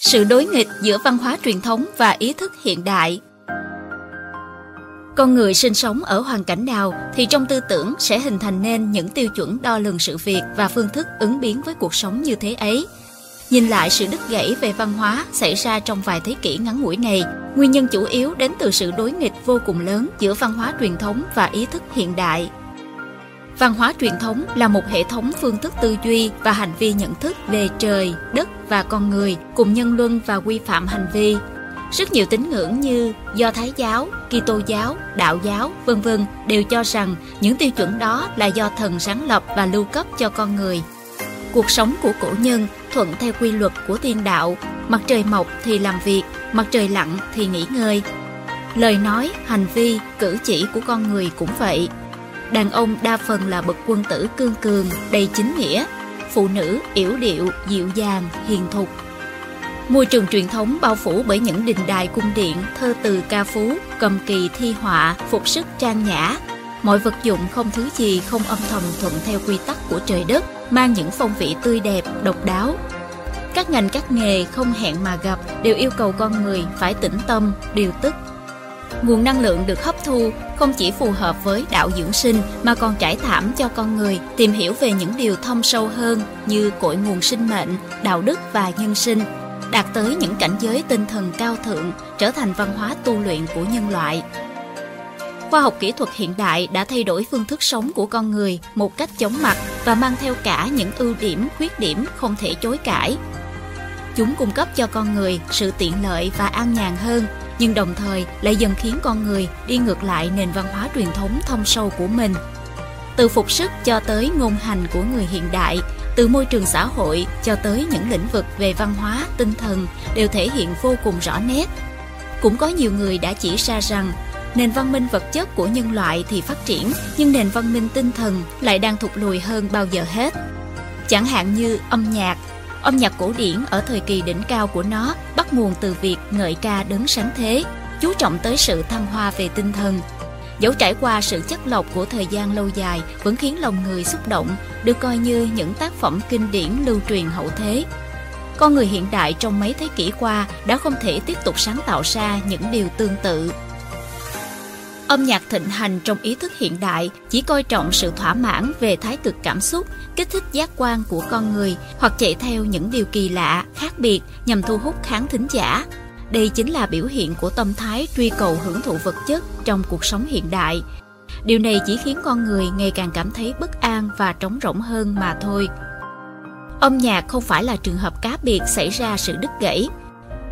Sự đối nghịch giữa văn hóa truyền thống và ý thức hiện đại con người sinh sống ở hoàn cảnh nào thì trong tư tưởng sẽ hình thành nên những tiêu chuẩn đo lường sự việc và phương thức ứng biến với cuộc sống như thế ấy. Nhìn lại sự đứt gãy về văn hóa xảy ra trong vài thế kỷ ngắn ngủi này, nguyên nhân chủ yếu đến từ sự đối nghịch vô cùng lớn giữa văn hóa truyền thống và ý thức hiện đại. Văn hóa truyền thống là một hệ thống phương thức tư duy và hành vi nhận thức về trời, đất và con người cùng nhân luân và quy phạm hành vi. Rất nhiều tín ngưỡng như Do Thái giáo, Kitô giáo, Đạo giáo, vân vân đều cho rằng những tiêu chuẩn đó là do thần sáng lập và lưu cấp cho con người. Cuộc sống của cổ nhân thuận theo quy luật của thiên đạo, mặt trời mọc thì làm việc, mặt trời lặn thì nghỉ ngơi. Lời nói, hành vi, cử chỉ của con người cũng vậy. Đàn ông đa phần là bậc quân tử cương cường, đầy chính nghĩa. Phụ nữ yểu điệu, dịu dàng, hiền thục. Môi trường truyền thống bao phủ bởi những đình đài cung điện, thơ từ ca phú, cầm kỳ thi họa, phục sức trang nhã. Mọi vật dụng không thứ gì không âm thầm thuận theo quy tắc của trời đất, mang những phong vị tươi đẹp, độc đáo. Các ngành các nghề không hẹn mà gặp đều yêu cầu con người phải tĩnh tâm, điều tức, Nguồn năng lượng được hấp thu không chỉ phù hợp với đạo dưỡng sinh mà còn trải thảm cho con người tìm hiểu về những điều thâm sâu hơn như cội nguồn sinh mệnh, đạo đức và nhân sinh, đạt tới những cảnh giới tinh thần cao thượng, trở thành văn hóa tu luyện của nhân loại. Khoa học kỹ thuật hiện đại đã thay đổi phương thức sống của con người một cách chóng mặt và mang theo cả những ưu điểm, khuyết điểm không thể chối cãi. Chúng cung cấp cho con người sự tiện lợi và an nhàn hơn nhưng đồng thời lại dần khiến con người đi ngược lại nền văn hóa truyền thống thâm sâu của mình. Từ phục sức cho tới ngôn hành của người hiện đại, từ môi trường xã hội cho tới những lĩnh vực về văn hóa, tinh thần đều thể hiện vô cùng rõ nét. Cũng có nhiều người đã chỉ ra rằng nền văn minh vật chất của nhân loại thì phát triển, nhưng nền văn minh tinh thần lại đang thụt lùi hơn bao giờ hết. Chẳng hạn như âm nhạc, Âm nhạc cổ điển ở thời kỳ đỉnh cao của nó bắt nguồn từ việc ngợi ca đấng sáng thế, chú trọng tới sự thăng hoa về tinh thần. Dẫu trải qua sự chất lọc của thời gian lâu dài vẫn khiến lòng người xúc động, được coi như những tác phẩm kinh điển lưu truyền hậu thế. Con người hiện đại trong mấy thế kỷ qua đã không thể tiếp tục sáng tạo ra những điều tương tự. Âm nhạc thịnh hành trong ý thức hiện đại chỉ coi trọng sự thỏa mãn về thái cực cảm xúc, kích thích giác quan của con người hoặc chạy theo những điều kỳ lạ, khác biệt nhằm thu hút khán thính giả. Đây chính là biểu hiện của tâm thái truy cầu hưởng thụ vật chất trong cuộc sống hiện đại. Điều này chỉ khiến con người ngày càng cảm thấy bất an và trống rỗng hơn mà thôi. Âm nhạc không phải là trường hợp cá biệt xảy ra sự đứt gãy.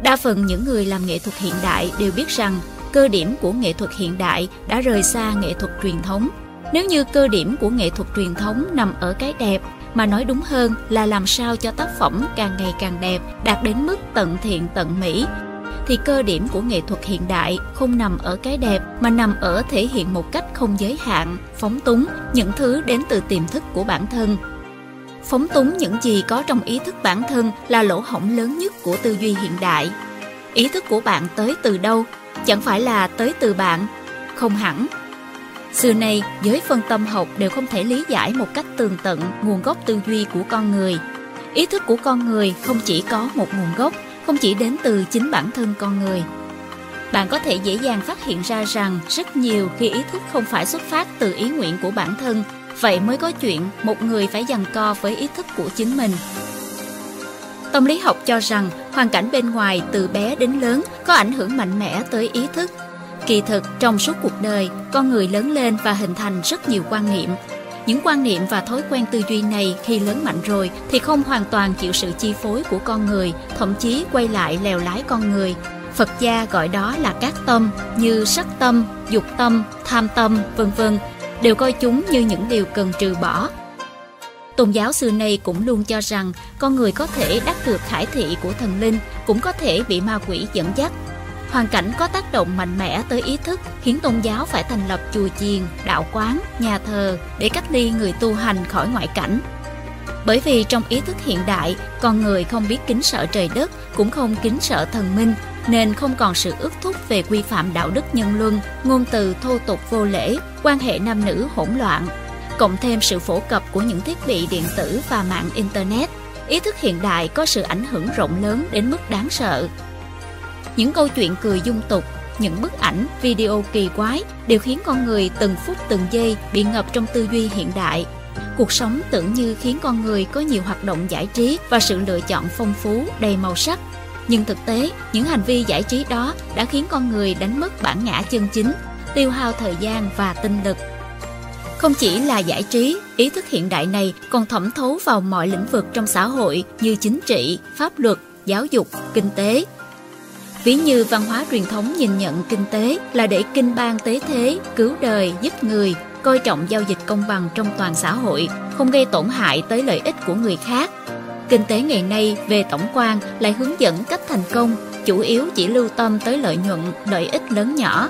Đa phần những người làm nghệ thuật hiện đại đều biết rằng cơ điểm của nghệ thuật hiện đại đã rời xa nghệ thuật truyền thống. Nếu như cơ điểm của nghệ thuật truyền thống nằm ở cái đẹp, mà nói đúng hơn là làm sao cho tác phẩm càng ngày càng đẹp, đạt đến mức tận thiện tận mỹ, thì cơ điểm của nghệ thuật hiện đại không nằm ở cái đẹp mà nằm ở thể hiện một cách không giới hạn, phóng túng những thứ đến từ tiềm thức của bản thân. Phóng túng những gì có trong ý thức bản thân là lỗ hổng lớn nhất của tư duy hiện đại. Ý thức của bạn tới từ đâu chẳng phải là tới từ bạn, không hẳn. Xưa nay, giới phân tâm học đều không thể lý giải một cách tường tận nguồn gốc tư duy của con người. Ý thức của con người không chỉ có một nguồn gốc, không chỉ đến từ chính bản thân con người. Bạn có thể dễ dàng phát hiện ra rằng rất nhiều khi ý thức không phải xuất phát từ ý nguyện của bản thân, vậy mới có chuyện một người phải giằng co với ý thức của chính mình Tâm lý học cho rằng hoàn cảnh bên ngoài từ bé đến lớn có ảnh hưởng mạnh mẽ tới ý thức. Kỳ thực, trong suốt cuộc đời, con người lớn lên và hình thành rất nhiều quan niệm. Những quan niệm và thói quen tư duy này khi lớn mạnh rồi thì không hoàn toàn chịu sự chi phối của con người, thậm chí quay lại lèo lái con người. Phật gia gọi đó là các tâm như sắc tâm, dục tâm, tham tâm, vân vân, đều coi chúng như những điều cần trừ bỏ, Tôn giáo xưa nay cũng luôn cho rằng con người có thể đắc được khải thị của thần linh, cũng có thể bị ma quỷ dẫn dắt. Hoàn cảnh có tác động mạnh mẽ tới ý thức, khiến tôn giáo phải thành lập chùa chiền, đạo quán, nhà thờ để cách ly người tu hành khỏi ngoại cảnh. Bởi vì trong ý thức hiện đại, con người không biết kính sợ trời đất, cũng không kính sợ thần minh, nên không còn sự ước thúc về quy phạm đạo đức nhân luân, ngôn từ thô tục vô lễ, quan hệ nam nữ hỗn loạn, cộng thêm sự phổ cập của những thiết bị điện tử và mạng Internet. ý thức hiện đại có sự ảnh hưởng rộng lớn đến mức đáng sợ. Những câu chuyện cười dung tục, những bức ảnh, video kỳ quái đều khiến con người từng phút từng giây bị ngập trong tư duy hiện đại. Cuộc sống tưởng như khiến con người có nhiều hoạt động giải trí và sự lựa chọn phong phú, đầy màu sắc. Nhưng thực tế, những hành vi giải trí đó đã khiến con người đánh mất bản ngã chân chính, tiêu hao thời gian và tinh lực. Không chỉ là giải trí, ý thức hiện đại này còn thẩm thấu vào mọi lĩnh vực trong xã hội như chính trị, pháp luật, giáo dục, kinh tế. Ví như văn hóa truyền thống nhìn nhận kinh tế là để kinh bang tế thế, cứu đời, giúp người, coi trọng giao dịch công bằng trong toàn xã hội, không gây tổn hại tới lợi ích của người khác. Kinh tế ngày nay về tổng quan lại hướng dẫn cách thành công, chủ yếu chỉ lưu tâm tới lợi nhuận, lợi ích lớn nhỏ,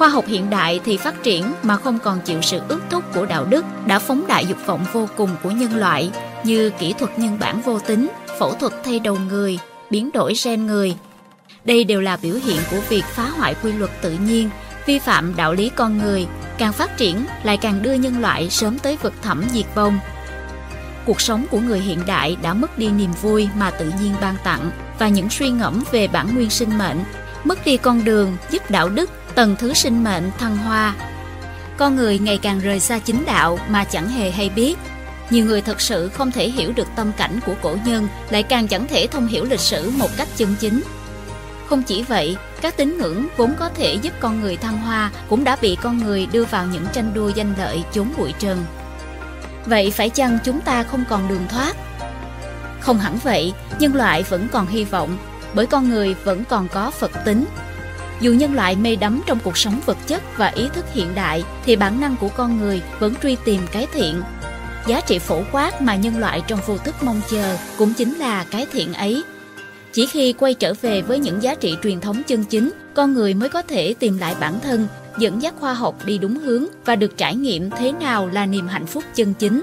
Khoa học hiện đại thì phát triển mà không còn chịu sự ước thúc của đạo đức đã phóng đại dục vọng vô cùng của nhân loại như kỹ thuật nhân bản vô tính, phẫu thuật thay đầu người, biến đổi gen người. Đây đều là biểu hiện của việc phá hoại quy luật tự nhiên, vi phạm đạo lý con người, càng phát triển lại càng đưa nhân loại sớm tới vực thẳm diệt vong. Cuộc sống của người hiện đại đã mất đi niềm vui mà tự nhiên ban tặng và những suy ngẫm về bản nguyên sinh mệnh, mất đi con đường giúp đạo đức tầng thứ sinh mệnh thăng hoa. Con người ngày càng rời xa chính đạo mà chẳng hề hay biết. Nhiều người thật sự không thể hiểu được tâm cảnh của cổ nhân, lại càng chẳng thể thông hiểu lịch sử một cách chân chính. Không chỉ vậy, các tín ngưỡng vốn có thể giúp con người thăng hoa cũng đã bị con người đưa vào những tranh đua danh lợi chốn bụi trần. Vậy phải chăng chúng ta không còn đường thoát? Không hẳn vậy, nhân loại vẫn còn hy vọng, bởi con người vẫn còn có Phật tính, dù nhân loại mê đắm trong cuộc sống vật chất và ý thức hiện đại thì bản năng của con người vẫn truy tìm cái thiện. Giá trị phổ quát mà nhân loại trong vô thức mong chờ cũng chính là cái thiện ấy. Chỉ khi quay trở về với những giá trị truyền thống chân chính, con người mới có thể tìm lại bản thân, dẫn dắt khoa học đi đúng hướng và được trải nghiệm thế nào là niềm hạnh phúc chân chính.